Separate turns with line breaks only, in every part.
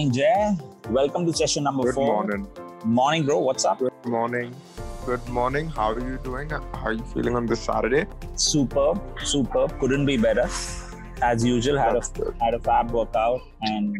morning, Jay. Welcome to session number
Good
four.
morning.
Morning, bro. What's up?
Good morning. Good morning. How are you doing? How are you feeling on this Saturday?
Superb, superb. Couldn't be better. As usual, had a
good.
had a fab workout and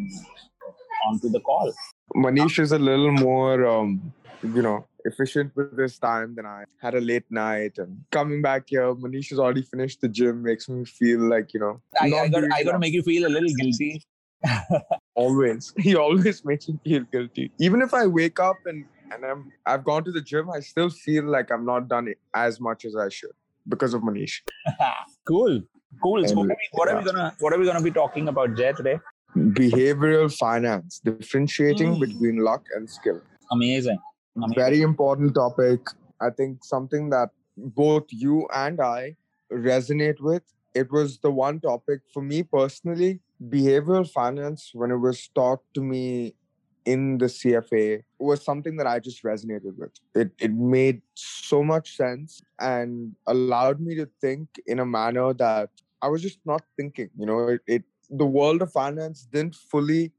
on to the call.
Manish is a little more, um, you know, efficient with this time than I. Had a late night and coming back here, Manish has already finished the gym. Makes me feel like you know.
I, I got I got to make you feel a little guilty.
always. He always makes me feel guilty. Even if I wake up and and I'm I've gone to the gym, I still feel like I'm not done as much as I should because of Manish.
cool, cool. So what are, we, what are we gonna what are we gonna be talking about, Jay, today?
Behavioral finance, differentiating
Mm.
between luck and skill.
Amazing. Amazing.
very important topic. I think something that both you and I resonate with. It was the one topic for me personally. Behavioral finance, when it was taught to me in the CFA, was something that I just resonated with. It it made so much sense and allowed me to think in a manner that I was just not thinking. You know, it, it the world of finance didn't fully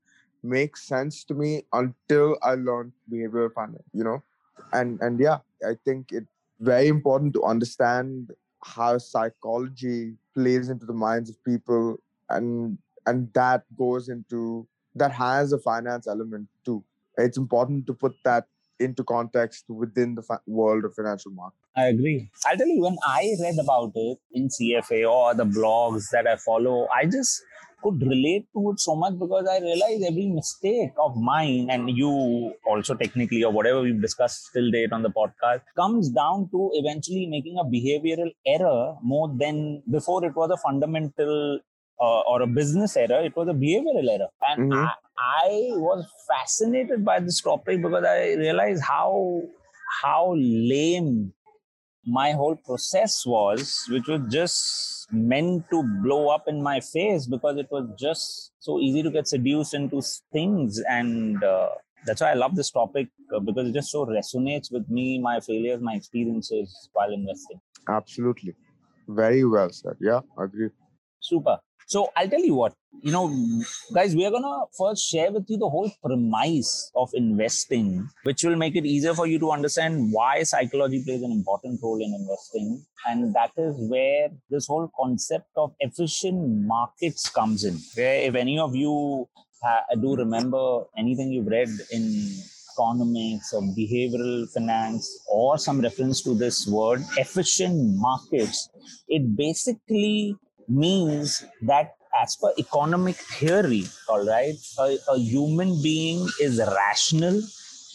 make sense to me until I learned behavioral finance, you know? And and yeah, I think it's very important to understand how psychology plays into the minds of people and and that goes into that has a finance element too. It's important to put that into context within the fi- world of financial market.
I agree. I'll tell you, when I read about it in CFA or the blogs that I follow, I just could relate to it so much because I realized every mistake of mine and you also technically or whatever we've discussed till date on the podcast comes down to eventually making a behavioral error more than before it was a fundamental uh, or a business error, it was a behavioral error. And
Mhm.
I, I was fascinated by this topic because I realized how how lame my whole process was, which was just meant to blow up in my face because it was just so easy to get seduced into things. And uh, that's why I love this topic uh, because it just so resonates with me, my failures, my experiences while investing.
Absolutely. Very well said. Yeah, agree.
Super. So I'll tell you what, you know, guys, we are going to first share with you the whole premise of investing, which will make it easier for you to understand why psychology plays an important role in investing. And that is where this whole concept of efficient markets comes in. Where if any of you ha- do remember anything you've read in economics or behavioral finance or some reference to this word, efficient markets, it basically means that as per economic theory, all right, a, a human being is rational,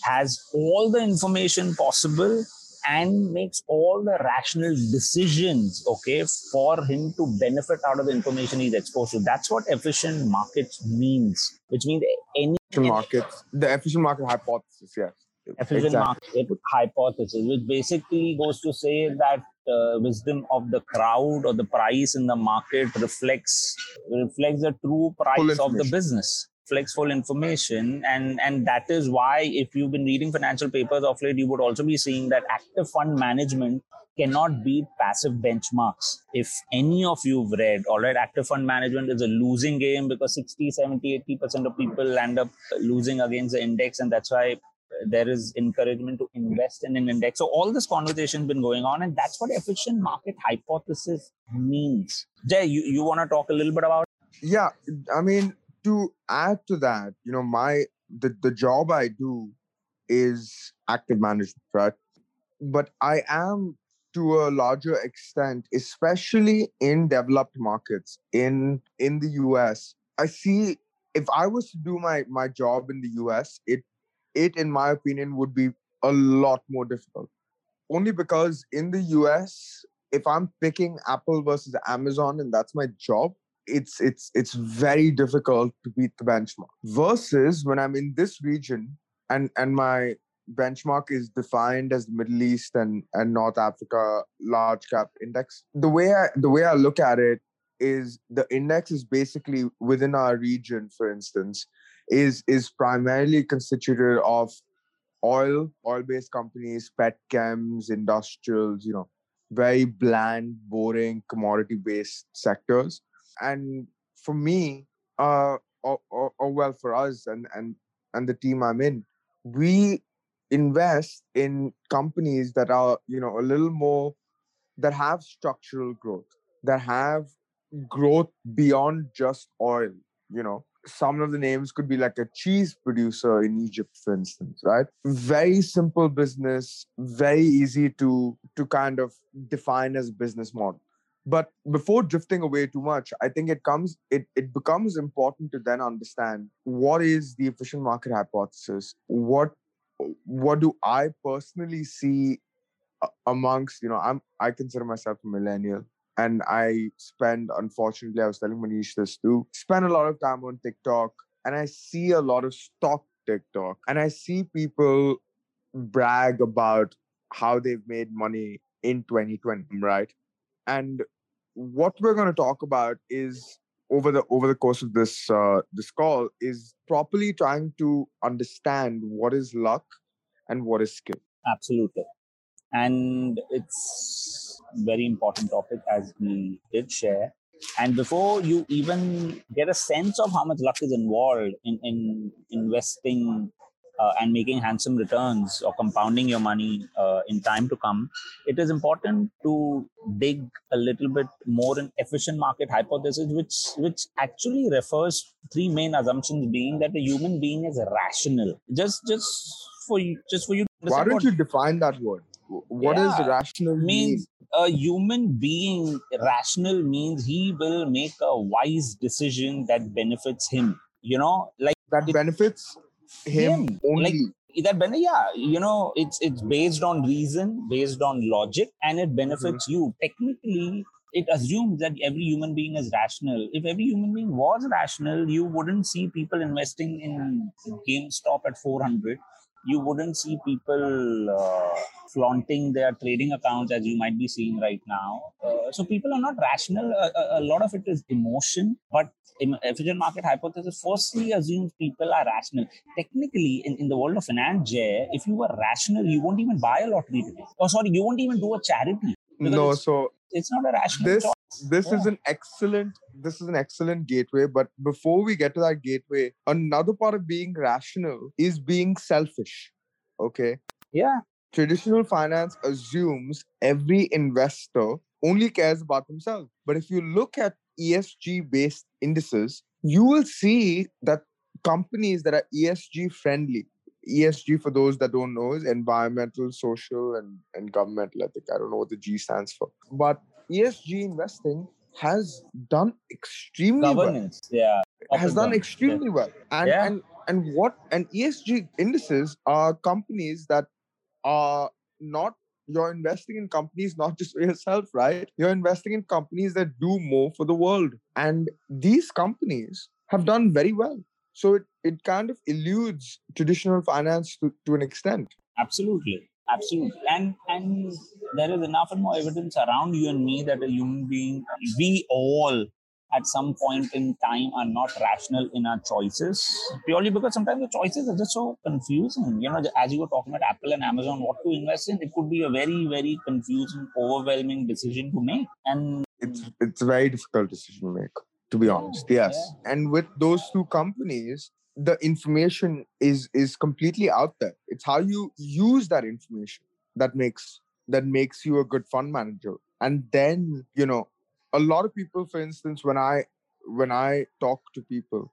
has all the information possible, and makes all the rational decisions, okay, for him to benefit out of the information he's exposed to. That's what efficient markets means, which means any
markets, the efficient market hypothesis, yes.
Efficient
Exactly.
market hypothesis, which basically goes to say that uh, wisdom of the crowd or the price in the market reflects reflects the true price of the business reflects full information. And and that is why if you've been reading financial papers of late you would also be seeing that active fund management cannot beat passive benchmarks. If any of you've read all right active fund management is a losing game because 60 70 80% of people end up losing against the index. And that's why there is encouragement to invest in an index. So all this conversation has been going on, and that's what efficient market hypothesis means. Jay, you, you want to talk a little bit about?
yeah i mean to add to that you know my the, the job i do is active management right but i am to a larger extent especially in developed markets in in the us i see if i was to do my my job in the us it it in my opinion would be a lot more difficult. Only because in the us if i'm picking apple versus amazon and that's my job it's it's it's very difficult to beat the benchmark. Versus when i'm in this region and and my benchmark is defined as the middle east and and north africa large cap index the way i the way i look at it is the index is basically within our region for instance is is primarily constituted of oil oil based companies petchems industrials you know very bland boring commodity based sectors. And for me uh or, or, or well for us and and and the team I'm in, we invest in companies that are you know a little more that have structural growth that have growth beyond just oil you know some of the names could be like a cheese producer in egypt for instance right? Very simple business very easy to to kind of define as business model. But before drifting away too much i think it comes it, it becomes important to then understand what is the efficient market hypothesis. What what do i personally see amongst you know i'm i consider myself a millennial and I spend, unfortunately, I was telling Manish this too, spend a lot of time on TikTok and I see a lot of stock TikTok and I see people brag about how they've made money in 2020, right? And what we're going to talk about is over the over the course of this uh, this call is properly trying to understand what is luck and what is skill.
Absolutely, and it's very important topic as we did share. And before you even get a sense of how much luck is involved in, in investing uh, and making handsome returns or compounding your money uh, in time to come, it is important to dig a little bit more in efficient market hypothesis, which which actually refers three main assumptions being that a human being is rational. Just just for you, just for you.
Why don't you define that word? What yeah, does rational
means?
Mean?
a human being rational means he will make a wise decision that benefits him you know like
that it, benefits him, him. only
like, that benefit yeah you know it's it's based on reason based on logic and it benefits mm-hmm. you technically it assumes that every human being is rational. If every human being was rational, you wouldn't see people investing in GameStop at 400 you wouldn't see people uh, flaunting their trading accounts as you might be seeing right now. Uh, so people are not rational. A, a, lot of it is emotion, but efficient market hypothesis firstly assumes people are rational. Technically, in, in the world of finance, Jay, if you were rational, you won't even buy a lottery today. Or sorry, you won't even do a charity.
No, so
it's not a rational
this
choice.
this yeah. is an excellent this is an excellent gateway but before we get to that gateway another part of being rational is being selfish okay
yeah
traditional finance assumes every investor only cares about themselves but if you look at esg based indices you will see that companies that are esg friendly ESG, for those that don't know, is environmental, social, and, and governmental. I think I don't know what the G stands for. But ESG investing has done extremely
Governance,
well.
yeah.
Has done extremely yeah. well. And yeah. and and what and ESG indices are companies that are not you're investing in companies not just for yourself, right? You're investing in companies that do more for the world. And these companies have done very well. So it, it kind of eludes traditional finance to, to an extent.
Absolutely. Absolutely. And and there is enough and more evidence around you and me that a human being, we all at some point in time are not rational in our choices purely because sometimes the choices are just so confusing. You know, as you were talking about Apple and Amazon, what to invest in, it could be a very, very confusing, overwhelming decision to make. And
it's it's a very difficult decision to make to be honest oh, yes. yeah. and with those two companies the information is is completely out there. It's how you use that information that makes that makes you a good fund manager. And then you know a lot of people for instance when i when i talk to people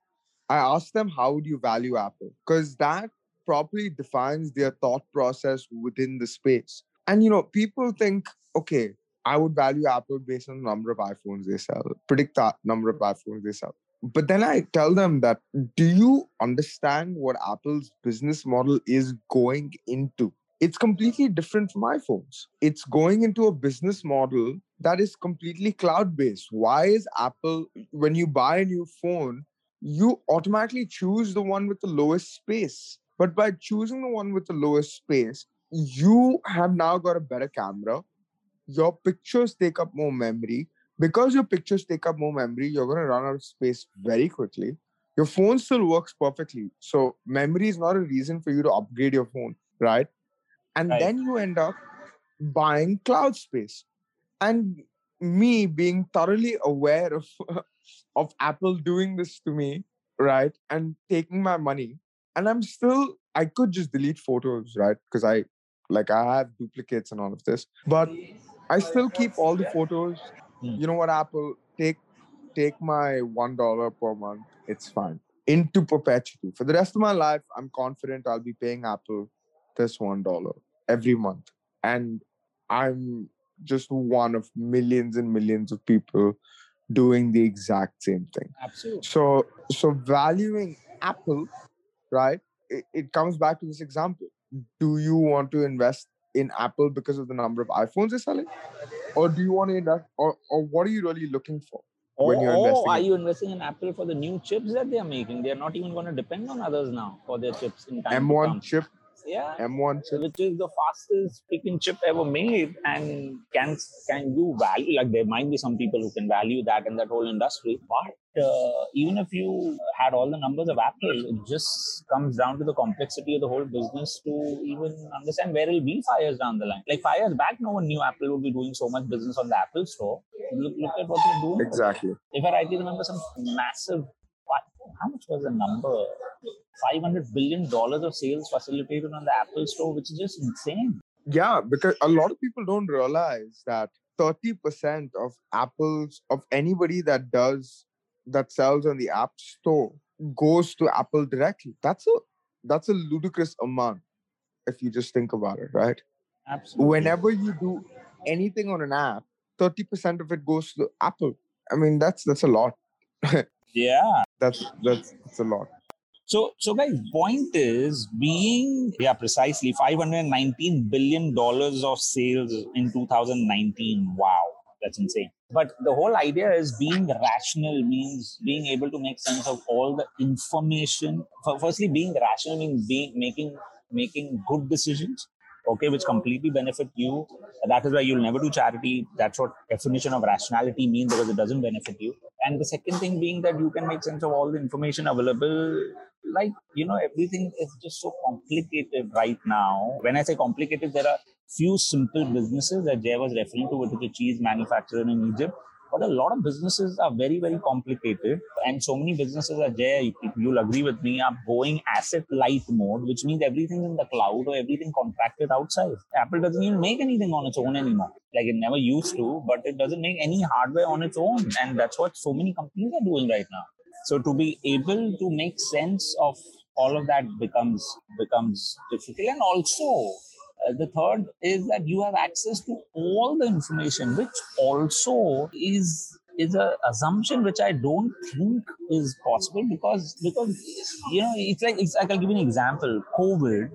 i ask them how would you value apple? Because that properly defines their thought process within the space. And you know people think okay I would value Apple based on the number of iPhones they sell, predict the number of iPhones they sell. But then I tell them that, do you understand what Apple's business model is going into? It's completely different from iPhones. It's going into a business model that is completely cloud based. Why is Apple, when you buy a new phone, you automatically choose the one with the lowest space? But by choosing the one with the lowest space, you have now got a better camera your pictures take up more memory. Because your pictures take up more memory, you're going to run out of space very quickly. Your phone still works perfectly. So, memory is not a reason for you to upgrade your phone, right? And right. then you end up buying cloud space. And me being thoroughly aware of, of Apple doing this to me, right? And taking my money, and I'm still, I could just delete photos, right? Because I, like, I have duplicates and all of this, but I still keep all the photos.
Hmm.
You know what, Apple? Take, take my one dollar per month. It's fine. Into perpetuity for the rest of my life. I'm confident I'll be paying Apple this one dollar every month, and I'm just one of millions and millions of people doing the exact same thing.
Absolutely.
So, so valuing Apple, right? It, it comes back to this example. Do you want to invest in Apple because of the number of iPhones they're selling, or do you want to invest, or, or what are you really looking for? when you're investing
are
in-
you investing in Apple for the new chips that they are making? They are not even going to depend on others now for their chips in time
M1
come.
chip,
Yeah.
M1 chip.
which is the fastest picking chip ever made and can can you value like there might be some people who can value that in that whole industry but uh, even if you had all the numbers of apple it just comes down to the complexity of the whole business to even understand where it'll be five years down the line like five years back no one knew apple would be doing so much business on the apple store look, look at what they're doing
Exactly.
if I rightly remember, some massive. How much was the number? Five hundred billion dollars of sales facilitated on the Apple Store, which is just insane.
Yeah, because a lot of people don't realize that 30% of Apple's of anybody that does that sells on the App Store goes to Apple directly. That's a that's a ludicrous amount if you just think about it, right?
Absolutely.
Whenever you do anything on an app, 30% of it goes to Apple. I mean, that's that's a lot.
Yeah.
That's that's that's a lot.
So, so guys, point is being yeah, precisely five hundred nineteen billion dollars of sales in two thousand nineteen. Wow, that's insane. But the whole idea is being rational means being able to make sense of all the information. Firstly, being rational means being making making good decisions. Okay, which completely benefit you. That is why you'll never do charity. That's what definition of rationality means because it doesn't benefit you. And the second thing being that you can make sense of all the information available like you know everything is just so complicated right now when i say complicated there are few simple businesses that jay was referring to which is a cheese manufacturer in egypt but a lot of businesses are very very complicated. And so many businesses are there, you'll agree with me are going asset light mode which means everything in the cloud or everything contracted outside. Apple doesn't even make anything on its own anymore. Like it never used to but it doesn't make any hardware on its own. And that's what so many companies are doing right now. So to be able to make sense of all of that becomes becomes difficult. And also the third is that you have access to all the information which also is is a assumption which i don't think is possible because because you know it's like it's like i'll give you an example. Covid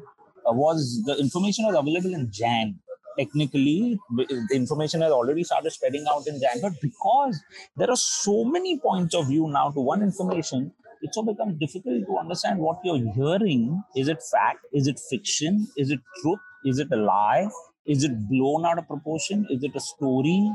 uh, was the information was available in jan. Technically the information has already started spreading out in jan but because there are so many points of view now to one information it so becomes difficult to understand what you're hearing. Is it fact? Is it fiction? Is it truth is it a lie is it blown out of proportion is it a story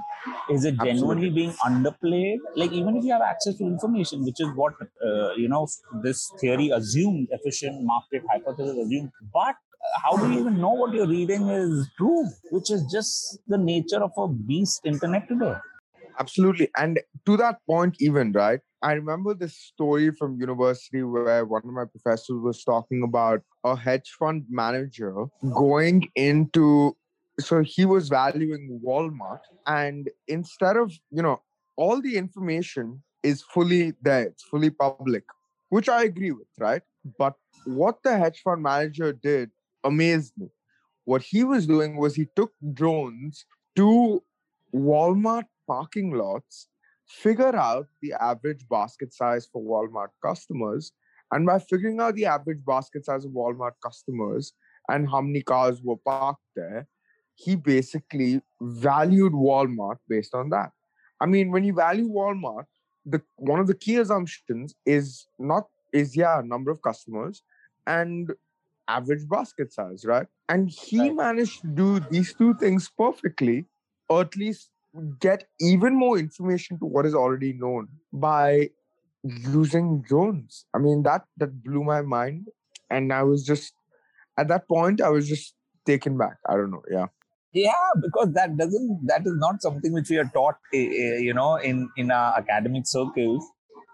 is it genuinely
Absolutely.
being underplayed like even if you have access to information which is what uh, you know this theory assumes efficient market hypothesis assumes but uh, how do you even know what you're reading is true which is just the nature of a beast internet today
Absolutely. And to that point, even, right? I remember this story from university where one of my professors was talking about a hedge fund manager going into, so he was valuing Walmart. And instead of, you know, all the information is fully there, it's fully public, which I agree with, right? But what the hedge fund manager did amazed me. What he was doing was he took drones to Walmart parking lots, figure out the average basket size for Walmart customers. And by figuring out the average basket size of Walmart customers and how many cars were parked there, he basically valued Walmart based on that. I mean, when you value Walmart, the one of the key assumptions is not is yeah, number of customers and average basket size, right? And he
Right.
managed to do these two things perfectly, or at least get even more information to what is already known by using drones. I mean, that that blew my mind, and I was just at that point, I was just taken back. I don't know. Yeah,
yeah because that doesn't that is not something which we are taught eh, eh, you know in in our academic circles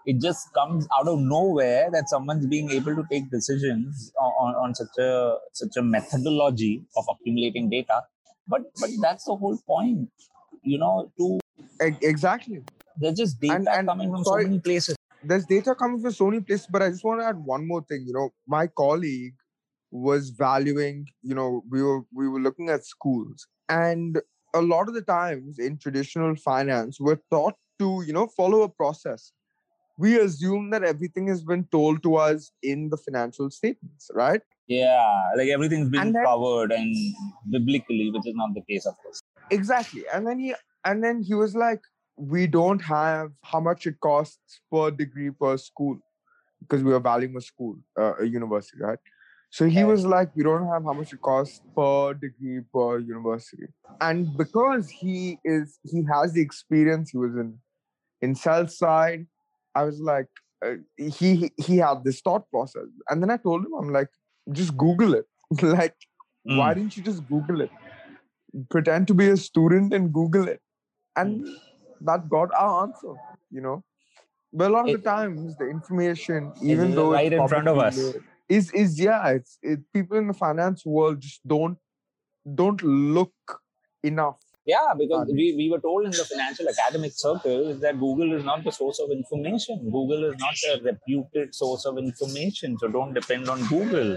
it just comes out of nowhere that someone's being able to take decisions on, on such a such a methodology of accumulating data. But but that's the whole point, you know. To
exactly.
there's just data
And- and
coming from
sorry-
so many places.
There's data coming from so many places, but I just want to add one more thing. You know, my colleague was valuing. You know, we were we were looking at schools, and a lot of the times in traditional finance, we're taught to you know follow a process. We assume that everything has been told to us in the financial statements, right?
Yeah, like everything's been
And then-
covered and biblically, which is not the case, of course.
Exactly and then he and then he was like we don't have how much it costs per degree per school because we were valuing a school uh, a university right? So he
Okay.
was like we don't have how much it costs per degree per university. And because he is he has the experience he was in in sell side i was like uh, he he- had this thought process. And then i told him i'm like just google it. Like why
Mm.
didn't you just google it pretend to be a student and google it and that got our answer you know but a lot of
It-
the times the information even though it's
right in front of us.
is is yeah it's it, people in the finance world just don't don't look enough
Yeah, because we, we were told in the financial academic circles that Google is not the source of information. Google is not a reputed source of information. So don't depend on Google.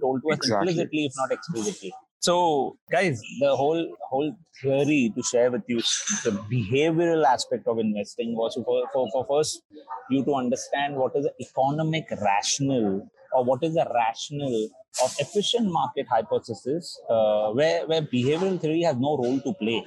Told to us
Exactly.
implicitly, if not explicitly. So, guys, the whole whole theory to share with you the behavioral aspect of investing was for, for, for first you to understand what is the economic rationale or what is the rationale of efficient market hypothesis uh, where, where behavioral theory has no role to play.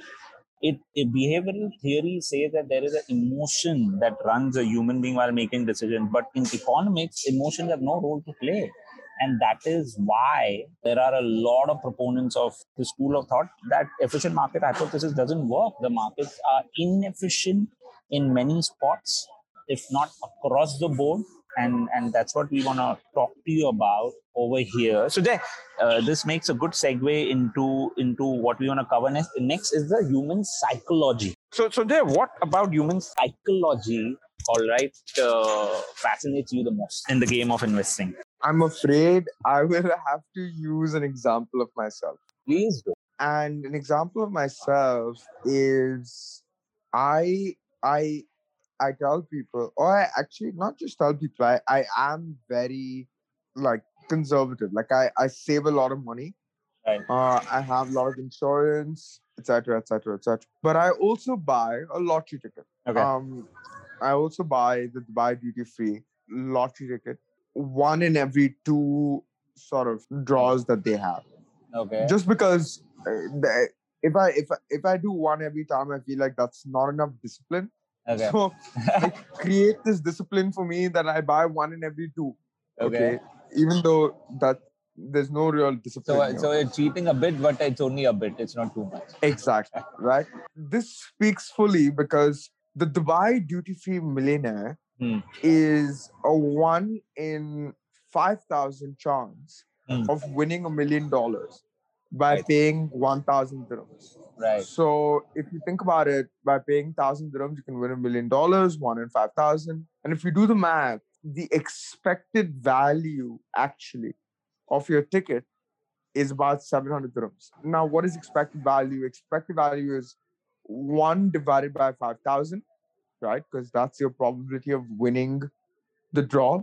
It, a behavioral theory says that there is an emotion that runs a human being while making decisions, but in economics, emotions have no role to play. And that is why there are a lot of proponents of the school of thought that efficient market hypothesis doesn't work. The markets are inefficient in many spots, if not across the board. And, and that's what we want to talk to you about over here. So, Jay, uh, this makes a good segue into into what we want to cover next. Next is the human psychology. So, so Jay, what about human psychology? All right, uh, fascinates you the most in the game of investing.
I'm afraid i will have to use an example of myself
Please do.
and an example of myself is i i i tell people or i actually not just tell people i i am very like conservative like i i save a lot of money
Right.
uh i have a lot of insurance etc etc etc but i also buy a lottery ticket
Okay.
um i also buy the dubai duty free lottery ticket one in every two sort of draws that they have
okay.
just because uh, if I if I, if I do one every time, I feel like that's not enough discipline.
Okay.
So I create this discipline for me that I buy one in every two.
Okay.
even though that there's no real discipline.
So, so you're cheating a bit, but it's only a bit. It's not too much.
exactly right. This speaks fully because the Dubai duty free millionaire
Hmm.
is a one in five thousand chance
Hmm.
of winning a million dollars by
Right.
paying one thousand dirhams.
Right.
So if you think about it, by paying thousand dirhams, you can win a million dollars, one in five thousand. And if you do the math, the expected value actually of your ticket is about 700 dirhams. Now, what is expected value? Expected value is one divided by 5,000, right? Because that's your probability of winning the draw,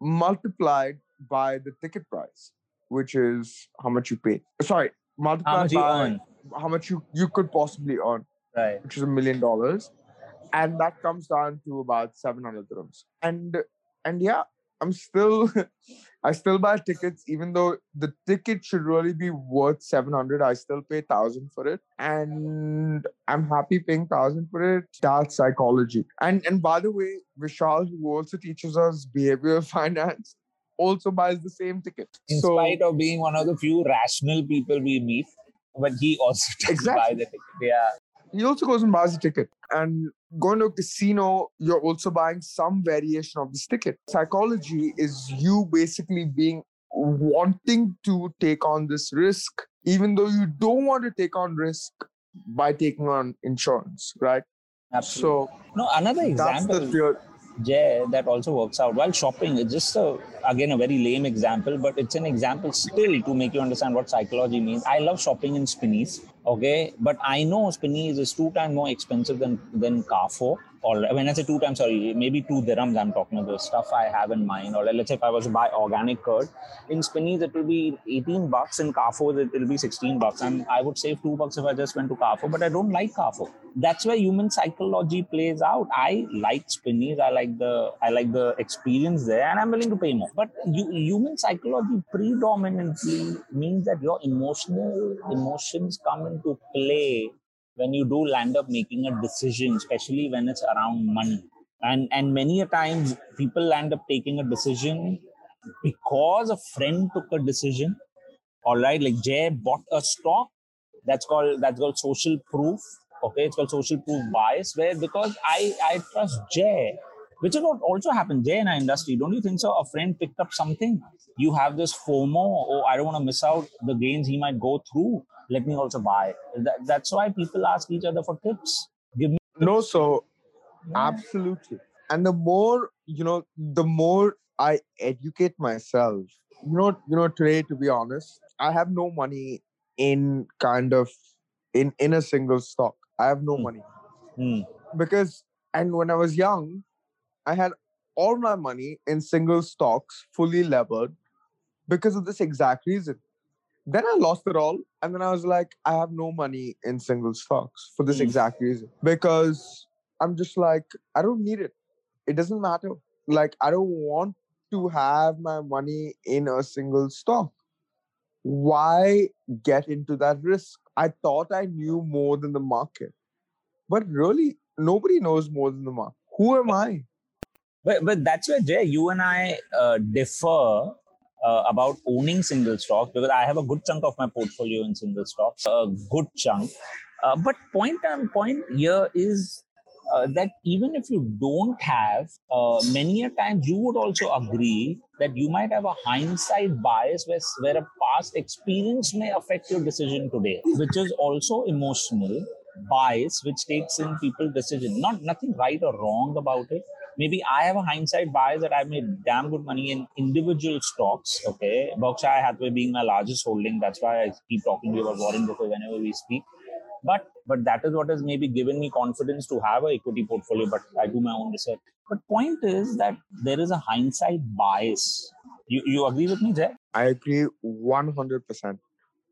multiplied by the ticket price, which is how much you pay. Sorry, multiplied
How much you
by
earn?
how much you, you could possibly earn,
Right.
which is a million dollars. And that comes down to about 700 dirhams. And and yeah, I'm still I still buy tickets, even though the ticket should really be worth 700. I still pay thousand for it. And I'm happy paying thousand for it. That's psychology. And and by the way, Vishal, who also teaches us behavioral finance, also buys the same ticket.
In
so
spite of being one of the few rational people we meet, but he also does
Exactly.
buy the ticket. Yeah.
he also goes and buys a ticket. And going to a casino, you're also buying some variation of this ticket. Psychology is you basically being wanting to take on this risk, even though you don't want to take on risk by taking on insurance, right?
Absolutely.
So
no, another example. Jay, that also works out. While shopping, it's just a, again a very lame example, but it's an example still to make you understand what psychology means. I love shopping in Spinneys, okay, but I know Spinneys is two times more expensive than than Carrefour or when I say two times, sorry, maybe two dirhams I'm talking about the stuff I have in mind. Or let's say if I was to buy organic curd, in Spinneys it will be 18 bucks, in Carrefour it will be 16 bucks. And I would save two bucks if I just went to Carrefour, but I don't like Carrefour. That's where human psychology plays out. I like Spinneys, I like the I like the experience there, and I'm willing to pay more. But you, human psychology predominantly means that your emotional emotions come into play when you do land up making a decision, especially when it's around money. And and many a times people land up taking a decision because a friend took a decision. All right, like Jay bought a stock. That's called that's called social proof. Okay, it's called social proof bias, where because I I trust Jay, which is what also happened Jay in our industry. Don't you think so? A friend picked up something. You have this FOMO, oh, I don't want to miss out the gains he might go through let me also buy. That, that's why people ask each other for tips. Give me.
No, so yeah. absolutely. And the more, you know, the more I educate myself, you know, you know, today, to be honest, I have no money in kind of in in a single stock. I have no mm. money
mm.
because, and when I was young, I had all my money in single stocks, fully levered, because of this exact reason. Then I lost it all. And then I was like, I have no money in single stocks for this mm. exact reason. Because I'm just like, I don't need it. It doesn't matter. Like, I don't want to have my money in a single stock. Why get into that risk? I thought I knew more than the market. But really, nobody knows more than the market. Who am I?
But, but that's where, Jay, you and I uh, differ uh, about owning single stocks because I have a good chunk of my portfolio in single stocks, a good chunk. Uh, but point and point here is uh, that even if you don't have, uh, many a times you would also agree that you might have a hindsight bias where, where a past experience may affect your decision today, which is also emotional bias, which takes in people's decision. Not nothing right or wrong about it, maybe I have a hindsight bias that I've made damn good money in individual stocks. Okay. Berkshire Hathaway being my largest holding. That's why I keep talking to you about Warren Buffett whenever we speak. But but that is what has maybe given me confidence to have a equity portfolio. But I do my own research. But point is that there is a hindsight bias. You you agree with me, Jay?
I agree one hundred percent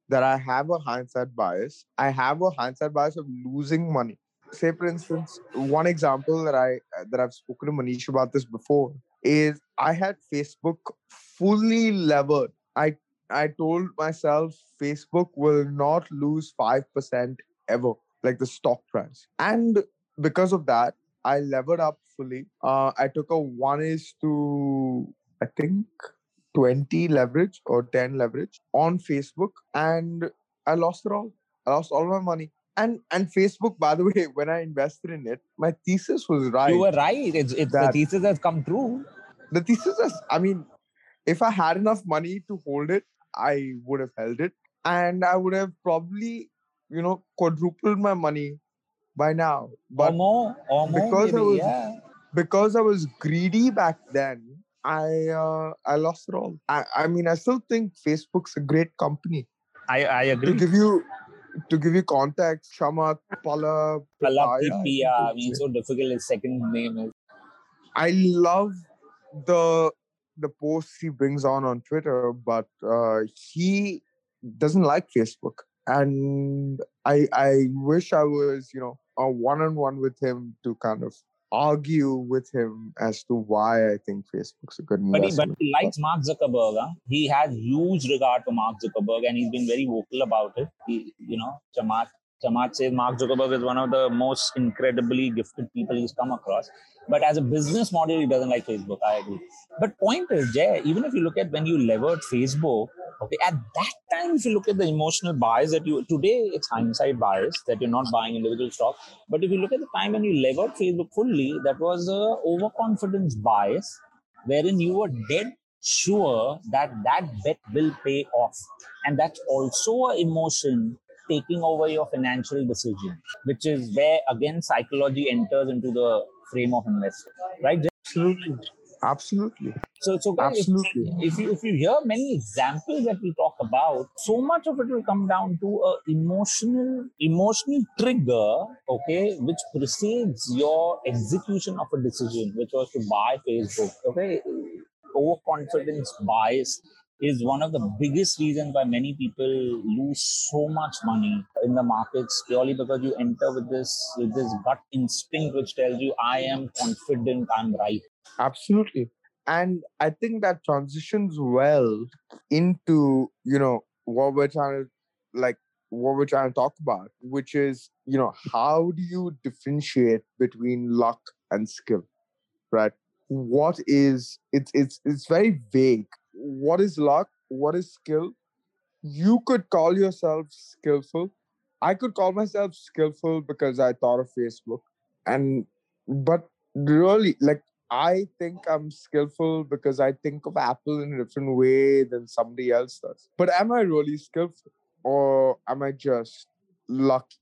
that I have a hindsight bias. I have a hindsight bias of losing money say for instance one example that i that i've spoken to manish about this before is i had facebook fully levered. I i told myself facebook will not lose 5% ever like the stock price. And because of that i levered up fully. Uh, i took a 1 is to i think 20 leverage or 10 leverage on facebook and i lost it all. I lost all my money and and facebook by the way when i invested in it my thesis was right
you were right it's, it's the thesis has come true.
The thesis is i mean if i had enough money to hold it i would have held it. And i would have probably you know quadrupled my money by now.
But or more, or more because maybe, i was yeah.
because i was greedy back then i uh, i lost it all. I, I mean i still think facebook's a great company.
I, I agree.
To give you to give you context, Shamak, Pala,
Pala, Pipia. I mean, so difficult. His second name is.
I love the the posts he brings on on Twitter, but uh, he doesn't like Facebook, and I I wish I was you know a one on one with him to kind of argue with him as to why I think Facebook's a good investment.
But he, but he likes Mark Zuckerberg. Huh? He has huge regard for Mark Zuckerberg, and he's been very vocal about it. He, you know, Chamath Chamath says Mark Zuckerberg is one of the most incredibly gifted people he's come across. But as a business model, he doesn't like Facebook. I agree. But point is, Jay, even if you look at when you levered Facebook, okay, at that time, if you look at the emotional bias that you today, it's hindsight bias that you're not buying individual stock. But if you look at the time when you levered Facebook fully, that was a overconfidence bias, wherein you were dead sure that that bet will pay off, and that's also an emotion taking over your financial decision, which is where again psychology enters into the frame of investing, right?
Absolutely. Absolutely.
So, so
Absolutely.
If, if you if you hear many examples that we talk about, so much of it will come down to a emotional emotional trigger, okay, which precedes your execution of a decision, which was to buy Facebook. Okay, overconfidence bias is one of the biggest reasons why many people lose so much money in the markets purely because you enter with this with this gut instinct which tells you I am confident, I'm right.
Absolutely. And I think that transitions well into, you know, what we're trying to like what we're trying to talk about, which is, you know, how do you differentiate between luck and skill? Right? What is it's it's it's very vague what is luck? What is skill? You could call yourself skillful. I could call myself skillful because i thought of facebook. And but really like i think i'm skillful because i think of apple in a different way than somebody else does. But am i really skillful? Or am i just lucky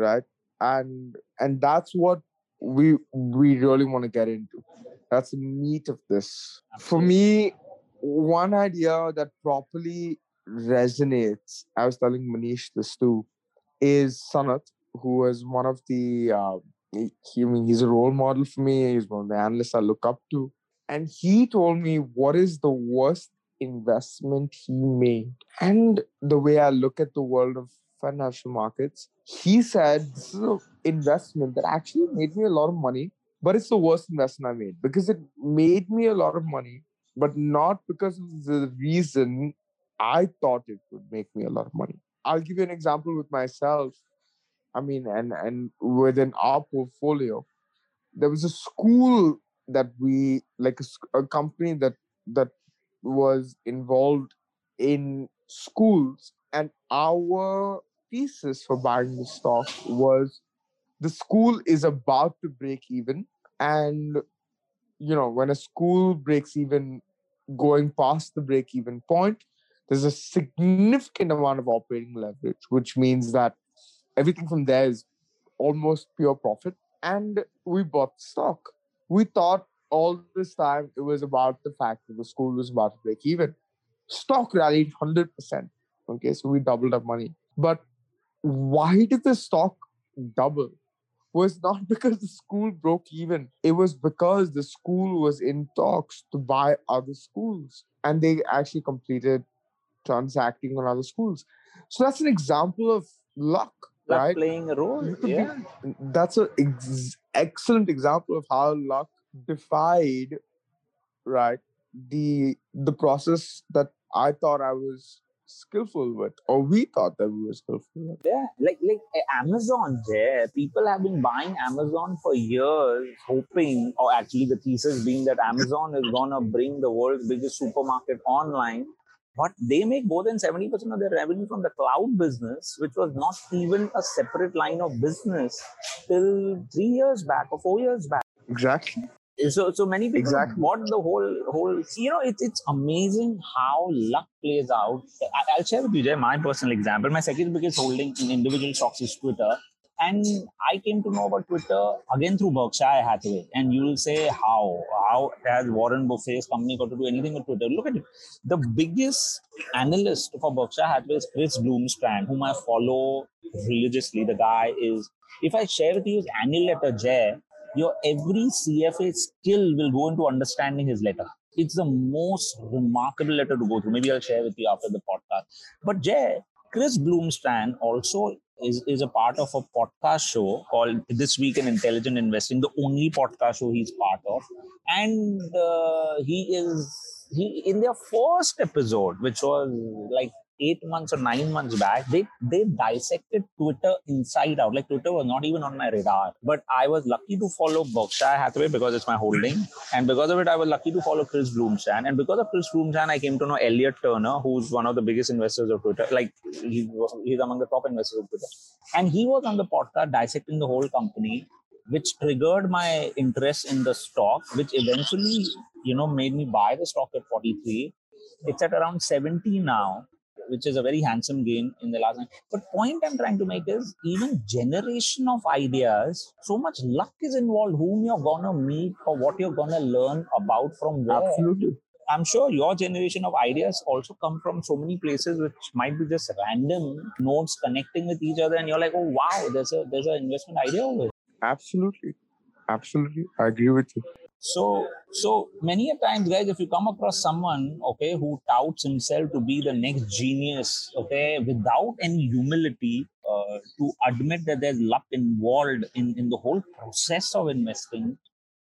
right? And and that's what we we really want to get into. That's the meat of this. For me one idea that properly resonates, I was telling Manish this too, is Sanat, who is one of the, uh, he, I mean, he's a role model for me. He's one of the analysts I look up to. And he told me what is the worst investment he made. And the way I look at the world of financial markets, he said this is an investment that actually made me a lot of money, but it's the worst investment I made because it made me a lot of money but not because of the reason I thought it would make me a lot of money. I'll give you an example with myself. I mean, and and within our portfolio, there was a school that we like a, a company that that was involved in schools, and our thesis for buying the stock was the school is about to break even, and you know, when a school breaks even, going past the break even point, there's a significant amount of operating leverage, which means that everything from there is almost pure profit. And we bought stock. We thought all this time it was about the fact that the school was about to break even. Stock rallied 100%. Okay, so we doubled our money. But why did the stock double? Was not because the school broke even. It was because the school was in talks to buy other schools and they actually completed transacting on other schools. So that's an example of luck,
luck
right?
Playing a role. Yeah.
Be, that's an ex- excellent example of how luck defied, right? The the process that I thought I was skillful with, or we thought that we were skillful with.
Yeah, like like eh, Amazon. There, people have been buying Amazon for years, hoping, or actually the thesis being that Amazon is gonna bring the world's biggest supermarket online. But they make more than 70% of their revenue from the cloud business, which was not even a separate line of business till three years back or four years back.
Exactly
so so many people exactly. what the whole whole you know it's it's amazing how luck plays out. I, will share with you Jay, my personal example. My second biggest holding in individual stocks is twitter. And i came to know about twitter again through berkshire hathaway and you will say how? How has warren buffett's company got to do anything with twitter? Look at it. The biggest analyst for berkshire hathaway is chris bloomstran whom i follow religiously. The guy is if i share with you his annual letter jay your every CFA skill will go into understanding his letter. It's the most remarkable letter to go through. Maybe I'll share with you after the podcast. But Jay, Chris Bloomstran also is, is a part of a podcast show called This Week in Intelligent Investing, the only podcast show he's part of. And uh, he is he in their first episode, which was like eight months or nine months back, they they dissected Twitter inside out. Like Twitter was not even on my radar. But I was lucky to follow Berkshire Hathaway because it's my holding. And because of it, I was lucky to follow Chris Bloomstran. And because of Chris Bloomstran, I came to know Elliot Turner, who's one of the biggest investors of Twitter. Like he, he's among the top investors of Twitter. And he was on the podcast dissecting the whole company which triggered my interest in the stock, which eventually, you know, made me buy the stock at 43. It's at around 70 now which is a very handsome gain in the last. Night. But point I'm trying to make is even generation of ideas, so much luck is involved. Whom you're gonna meet or what you're gonna learn about from where.
Absolutely.
I'm sure your generation of ideas also come from so many places which might be just random nodes connecting with each other, and you're like, oh wow, there's a there's an investment idea over.
Absolutely. Absolutely. I agree with you.
So so many a times, guys, if you come across someone, okay, who touts himself to be the next genius, okay, without any humility, uh, to admit that there's luck involved in, in the whole process of investing,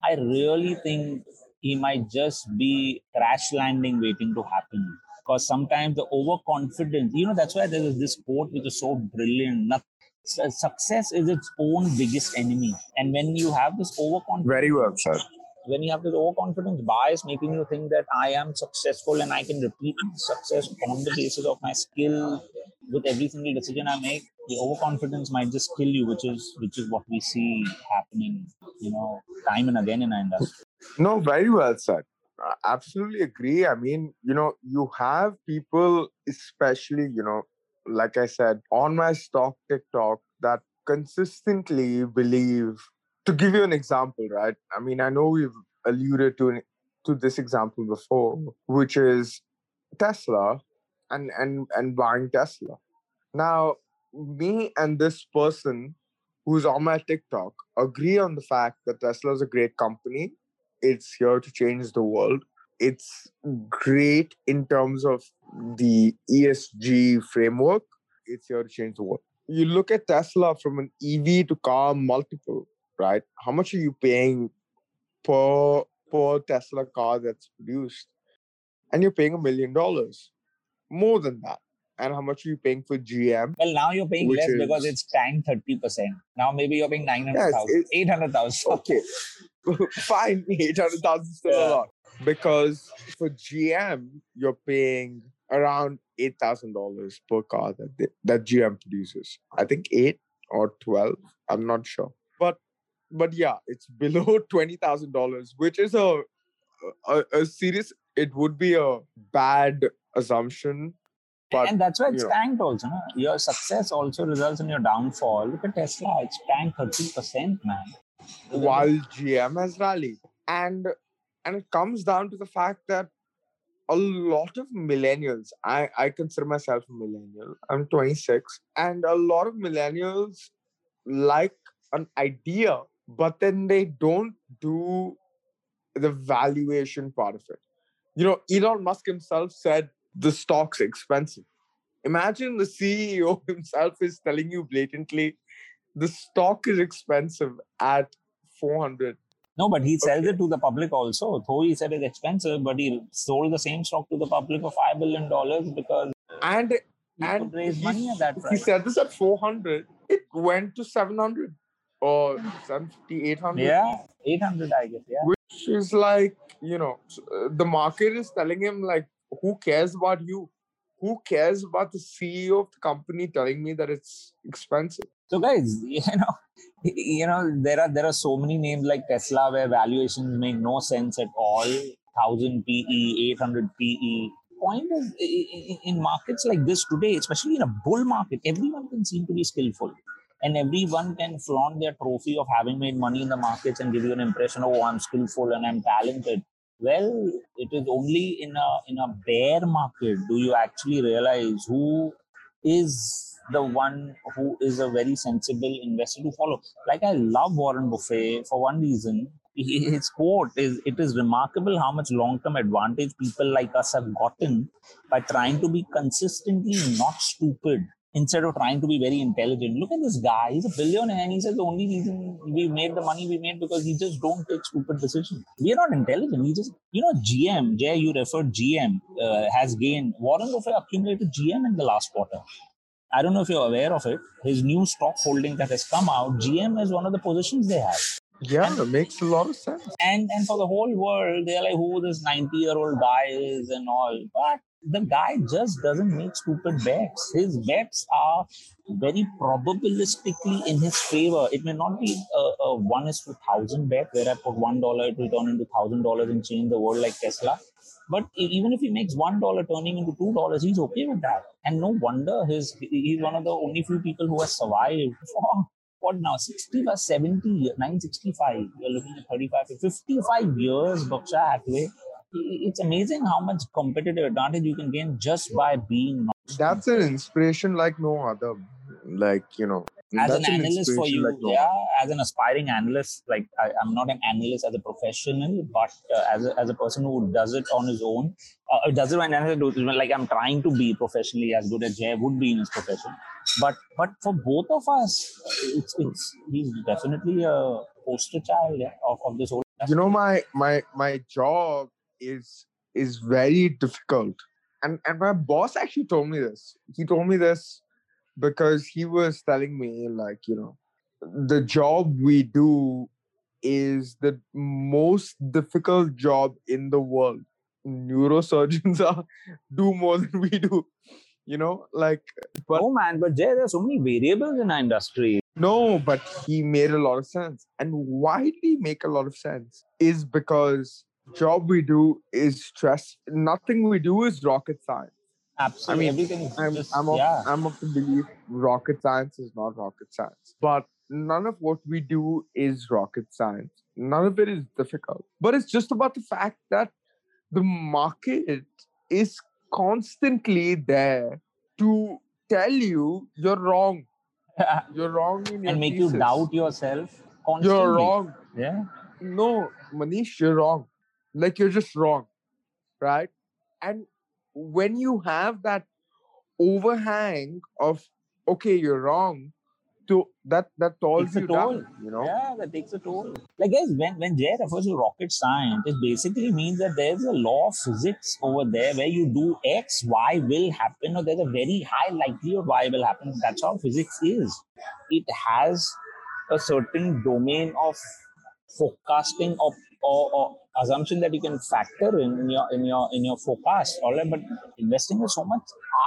I really think he might just be crash landing waiting to happen. Because sometimes the overconfidence, you know, that's why there is this quote which is so brilliant. Nothing, success is its own biggest enemy. And when you have this overconfidence,
Very well said.
When you have this overconfidence bias making you think that I am successful and I can repeat success on the basis of my skill with every single decision I make, the overconfidence might just kill you, which is which is what we see happening, you know, time and again in our industry.
No, very well said. I absolutely agree. I mean, you know, you have people, especially, you know, like I said, on my stock TikTok that consistently believe. To give you an example, right? I mean, I know we've alluded to to this example before, which is Tesla and and and buying Tesla. Now, me and this person who's on my TikTok agree on the fact that Tesla is a great company. It's here to change the world. It's great in terms of the ESG framework. It's here to change the world. You look at Tesla from an EV to car multiple, right? How much are you paying per per Tesla car that's produced? And you're paying a million dollars. More than that. And how much are you paying for GM?
Well, now you're paying less because it's tanked 30%. Now maybe you're paying 900,000,
it's-
800,000.
Okay, fine, eight hundred thousand still a lot because for GM you're paying around eight thousand dollars per car that they, that GM produces. I think eight or twelve. I'm not sure, but but yeah, it's below twenty thousand dollars, which is a, a a serious. It would be a bad assumption, but
and that's why it's
you know.
tanked also. No? Your success also results in your downfall. Look at Tesla, it's tanked 30%, man.
while GM has rallied. And and it comes down to the fact that a lot of millennials, I, I consider myself a millennial. I'm 26, and a lot of millennials like an idea, but then they don't do the valuation part of it. You know, Elon Musk himself said the stock's expensive. Imagine the CEO himself is telling you blatantly the stock is expensive at 400
No, but he sells
Okay.
it to the public also. Though he said it's expensive, but he sold the same stock to the public for $5 billion because
and
he
and
raise money at that
he said this at 400 it went to 700 or 750 800
Yeah, 800 I guess. Yeah.
which is like you know uh, the market is telling him like who cares about you who cares about the ceo of the company telling me that it's expensive
So guys, you know, you know, there are there are so many names like Tesla where valuations make no sense at all. Thousand PE, eight hundred PE. Point is, in markets like this today, especially in a bull market, everyone can seem to be skillful, and everyone can flaunt their trophy of having made money in the markets and give you an impression, of, oh, I'm skillful and I'm talented. Well, it is only in a in a bear market do you actually realize who is the one who is a very sensible investor to follow. Like I love Warren Buffett for one reason. His quote is it is remarkable how much long-term advantage people like us have gotten by trying to be consistently not stupid instead of trying to be very intelligent. Look at this guy, he's a billionaire and he says the only reason we made the money we made because he just don't take stupid decisions. We are not intelligent. He just, you know, GM, Jay, you referred GM uh, has gained. Warren Buffett accumulated GM in the last quarter. I don't know if you're aware of it. His new stock holding that has come out, GM is one of the positions they have.
yeah it makes a lot of sense
And and for the whole world, they're like, who this 90 year old guy is and all. But the guy just doesn't make stupid bets. His bets are very probabilistically in his favor. It may not be a, a one is to thousand bet where I put one dollar, it will turn into thousand dollars and change the world like Tesla. But even if he makes one dollar turning into two dollars, he's okay with that. And no wonder his he's one of the only few people who has survived for what now 60 or 70 965 you're looking at 35 55 years berkshire hathaway it's amazing how much competitive advantage you can gain just by being
that's an inspiration like no other like you know
as
that's
an analyst for you
like no
yeah as an aspiring analyst like I, i'm not an analyst as a professional but uh, as, a, as a person who does it on his own uh, does it when do like i'm trying to be professionally as good as jay would be in his profession. But but for both of us it's it's he's definitely a poster child yeah, of, of this whole
you know my my my job is is very difficult. And and my boss actually told me this. He told me this because he was telling me like you know the job we do is the most difficult job in the world. Neurosurgeons are do more than we do you know like but
oh man but jay there's so many variables in our industry.
No but he made a lot of sense. And why did he make a lot of sense? Is because job we do is stress nothing we do is rocket science
absolutely
I mean,
everything is
I'm
just,
I'm of,
yeah
I'm of the belief rocket science is not rocket science. But none of what we do is rocket science. None of it is difficult. But it's just about the fact that the market is constantly there to tell you you're wrong. You're wrong in your
and make you doubt yourself constantly
You're wrong.
yeah
No, Manish, you're wrong. Like you're just wrong. Right? And when you have that overhang of okay, you're wrong, to that that tolls you
toll.
down, you know.
Yeah, that takes a toll. Like guys, when when Jay refers to rocket science, it basically means that there's a law of physics over there where you do X, Y will happen, or there's a very high likelihood Y will happen. That's how physics is. It has a certain domain of forecasting of or, or assumption that you can factor in, your in your in your forecast. All right, but investing is so much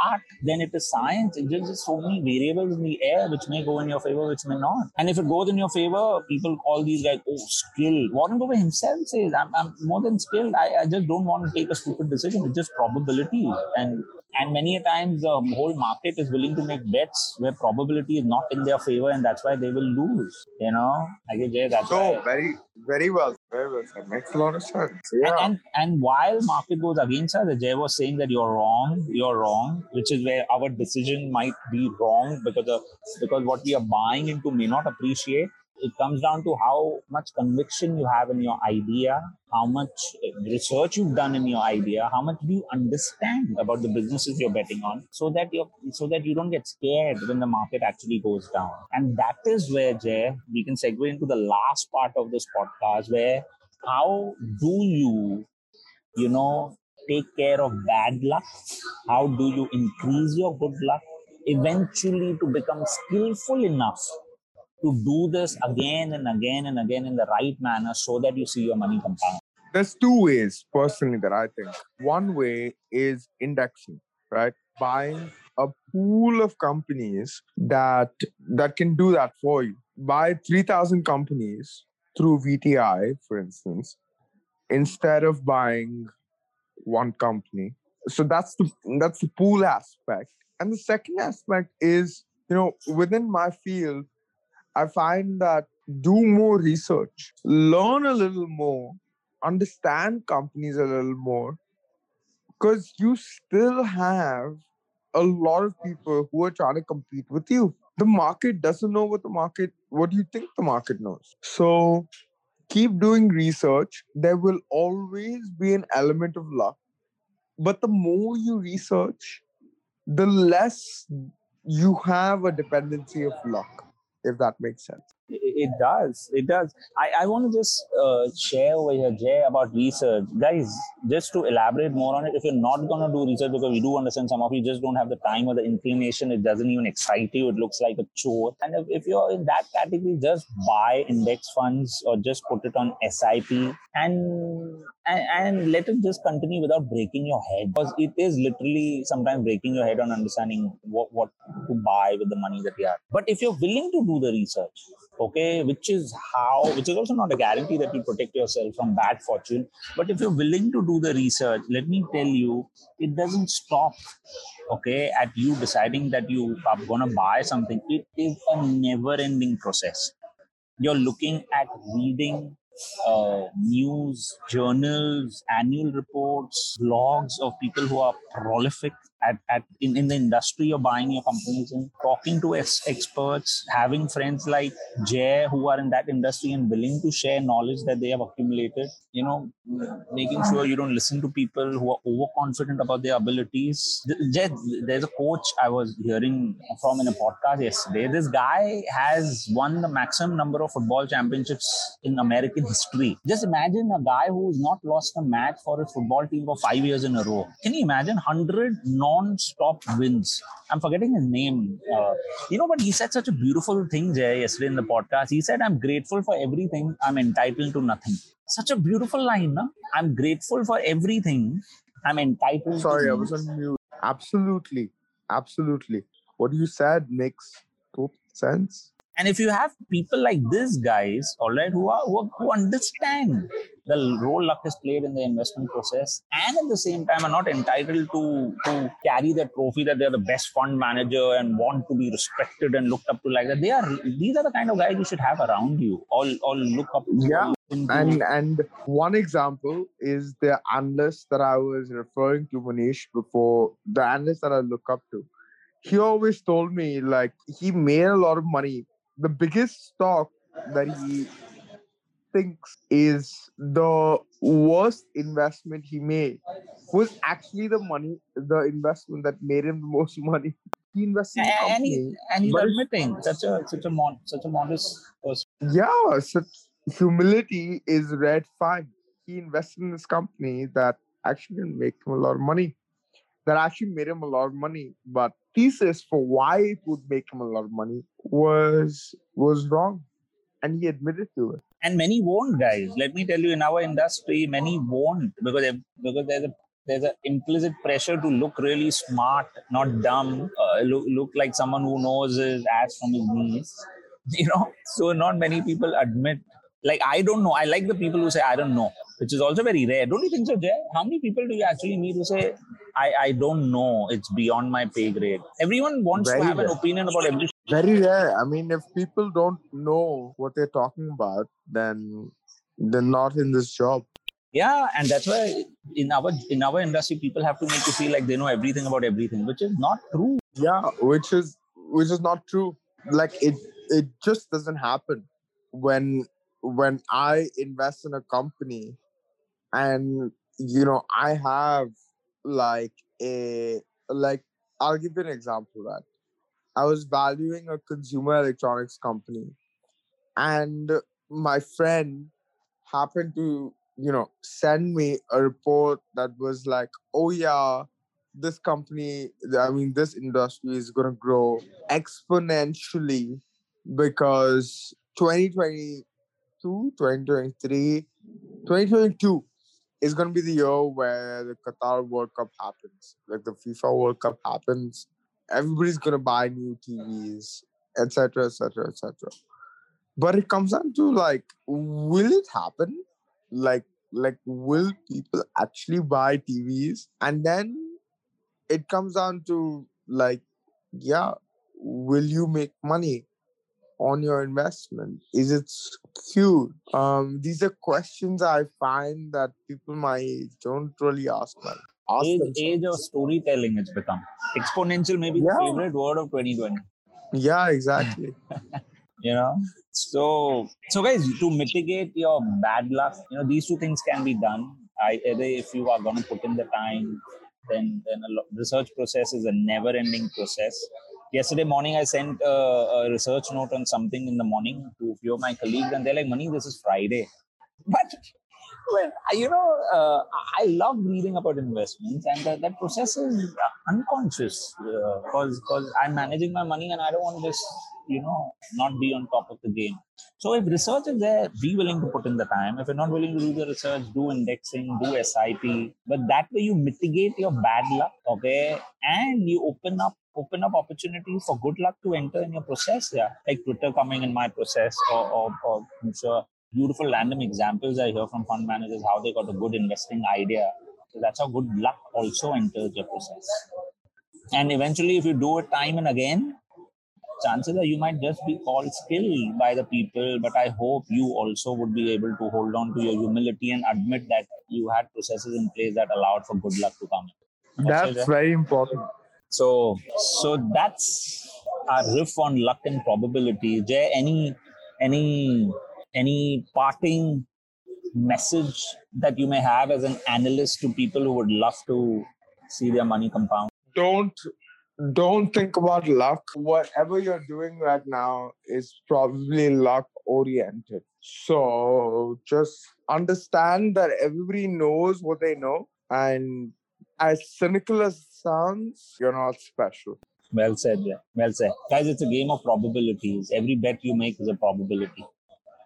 art then it is science. It's just so many variables in the air which may go in your favor, which may not. And if it goes in your favor, people call these guys oh skill. Warren Buffett himself says, I'm, I'm more than skilled. I, I just don't want to take a stupid decision. It's just probability. And and many a times the whole market is willing to make bets where probability is not in their favor, and that's why they will lose. You know, I guess Jay, that's
So
why.
very very well, very well. That makes a lot of sense.
And,
Yeah.
and and while market goes against us, Jay was saying that you're wrong, you're wrong, which is where our decision might be wrong because of because what we are buying into may not appreciate. It comes down to how much conviction you have in your idea, how much research you've done in your idea, how much do you understand about the businesses you're betting on, so that you so that you don't get scared when the market actually goes down. And that is where Jay, we can segue into the last part of this podcast, where how do you you know take care of bad luck how do you increase your good luck eventually to become skillful enough to do this again and again and again in the right manner so that you see your money compound
There's two ways personally that I think. One way is indexing, right? Buying a pool of companies that that can do that for you. Buy 3000 companies through VTI, for instance, instead of buying one company. So that's the that's the pool aspect. And the second aspect is, you know, within my field, I find that do more research, learn a little more, understand companies a little more, because you still have a lot of people who are trying to compete with you. The market doesn't know what the market, what do you think the market knows? So keep doing research. There will always be an element of luck. But the more you research, the less you have a dependency of luck, if that makes sense.
It, does. It does. I, I want to just uh, share over here jay about research. Guys just to elaborate more on it if you're not going to do research because we do understand some of you just don't have the time or the inclination it doesn't even excite you it looks like a chore. And if, if you're in that category just buy index funds or just put it on sip and and, and let it just continue without breaking your head. Because it is literally sometimes breaking your head on understanding what what to buy with the money that you have. But if you're willing to do the research okay which is how, which is also not a guarantee that you protect yourself from bad fortune. But if you're willing to do the research, let me tell you, it doesn't stop, okay, at you deciding that you are going to buy something. It is a never ending process. You're looking at reading uh, news, journals, annual reports, blogs of people who are prolific at, at in, in the industry you're buying your companies in, talking to ex- experts, having friends like Jay who are in that industry and willing to share knowledge that they have accumulated, you know, making sure you don't listen to people who are overconfident about their abilities. Jay, there's a coach I was hearing from in a podcast yesterday. This guy has won the maximum number of football championships in American history. Just imagine a guy who's not lost a match for his football team for five years in a row. Can you imagine 100 non-stop wins? I'm forgetting his name. Uh, you know, but he said such a beautiful thing, Jay, yesterday in the podcast. He said, I'm grateful for everything. I'm entitled to nothing. Such a beautiful line, no? I'm grateful for everything. I'm entitled
Sorry, I was on mute. Absolutely. Absolutely. What you said makes total sense.
And if you have people like these guys, all right, who are who, who understand the role luck has played in the investment process, and at the same time are not entitled to to carry the trophy that they're the best fund manager and want to be respected and looked up to like that. They are these are the kind of guys you should have around you. All all look up.
Yeah. And and one example is the analyst that I was referring to, Manish, before the analyst that I look up to. He always told me like he made a lot of money. The biggest stock that he thinks is the worst investment he made was actually the money, the investment that made him the most money. He invested in a
and, he,
company.
and he's
but it's-
admitting such a such a mon, such a modest person.
Yeah, such humility is red fine. He invested in this company that actually didn't make him a lot of money. That actually made him a lot of money, but thesis for why it would make him a lot of money was was wrong, and he admitted to it.
and many won't guys. Let me tell you in our industry many won't because because there's a there's an implicit pressure to look really smart not dumb uh, look, look like someone who knows his ass from his knees you know? So not many people admit like i don't know. I like the people who say i don't know which is also very rare. Don't you think so jay? How many people do you actually meet who say i i don't know. It's beyond my pay grade. Everyone wants
Very
to have an opinion about everything
Very rare. I mean, if people don't know what they're talking about, then they're not in this job.
yeah and that's why in our in our industry people have to make you feel like they know everything about everything which is not true.
Yeah, which is which is not true. Like it it just doesn't happen. When when I invest in a company and you know I have like a like I'll give you an example that. I was valuing a consumer electronics company and my friend happened to you know send me a report that was like oh yeah this company i mean this industry is going to grow exponentially because 2022 2023 2022 is going to be the year where the qatar world cup happens like the fifa world cup happens. Everybody's going to buy new tvs etc etc etc but it comes down to like will it happen? Like like will people actually buy tvs and then it comes down to like yeah will you make money on your investment? Is it skewed um these are questions i find that people my age don't really ask like ask
age,
themselves.
age of storytelling it's become. Exponential maybe the favorite word of 2020
yeah exactly.
You know? So so guys to mitigate your bad luck you know these two things can be done. I, either if you are going to put in the time then then a lo- research process is a never ending process yesterday morning i sent a, a research note on something in the morning to a few of my colleagues and they're like Manish this is friday but well, you know, uh, I love reading about investments, and that, that process is unconscious because because I'm managing my money, and I don't want to just you know not be on top of the game. So if research is there, be willing to put in the time. If you're not willing to do the research, do indexing, do SIP. But that way you mitigate your bad luck, okay, and you open up open up opportunities for good luck to enter in your process. Yeah, like Twitter coming in my process, or, or, or I'm sure beautiful random examples I hear from fund managers how they got a good investing idea. So that's how good luck also enters your process. And eventually, if you do it time and again, chances are you might just be called skill by the people. But I hope you also would be able to hold on to your humility and admit that you had processes in place that allowed for good luck to come.
That's very important.
So, so that's our riff on luck and probability. Jay, any, any, any parting message that you may have as an analyst to people who would love to see their money compound?
Don't don't think about luck. Whatever you're doing right now is probably luck oriented. So just understand that everybody knows what they know. And as cynical as sounds, you're not special.
Well said, yeah. Well said. Guys, it's a game of probabilities. Every bet you make is a probability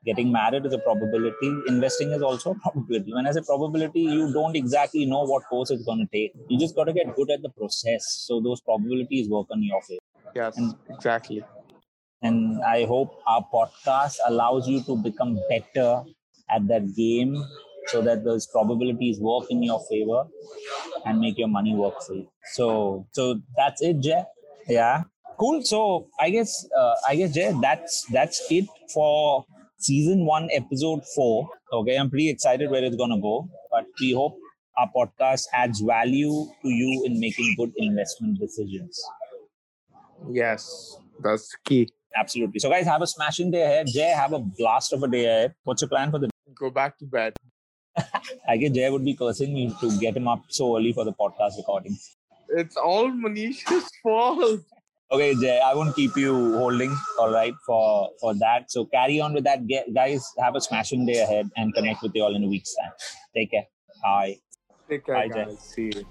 getting married is a probability investing is also a probability when i say probability you don't exactly know what course it's going to take you just got to get good at the process so those probabilities work on your favor
yes and, exactly
and i hope our podcast allows you to become better at that game so that those probabilities work in your favor and make your money work for you so so that's it jay yeah cool so i guess uh, i guess jay that's that's it for season one, episode four. Okay, I'm pretty excited where it's gonna go, but we hope our podcast adds value to you in making good investment decisions.
Yes, that's key.
Absolutely. So, guys, have a smashing day ahead. Jay, have a blast of a day ahead. What's your plan for the?
Go back to bed.
I guess Jay would be cursing me to get him up so early for the podcast recording.
It's all Manish's fault.
Okay, Jay, I won't keep you holding, all right, for for that. So carry on with that, guys. Have a smashing day ahead, and connect with you all in a week's time. Take care. Bye.
Take care, Bye, guys. Jay. See you.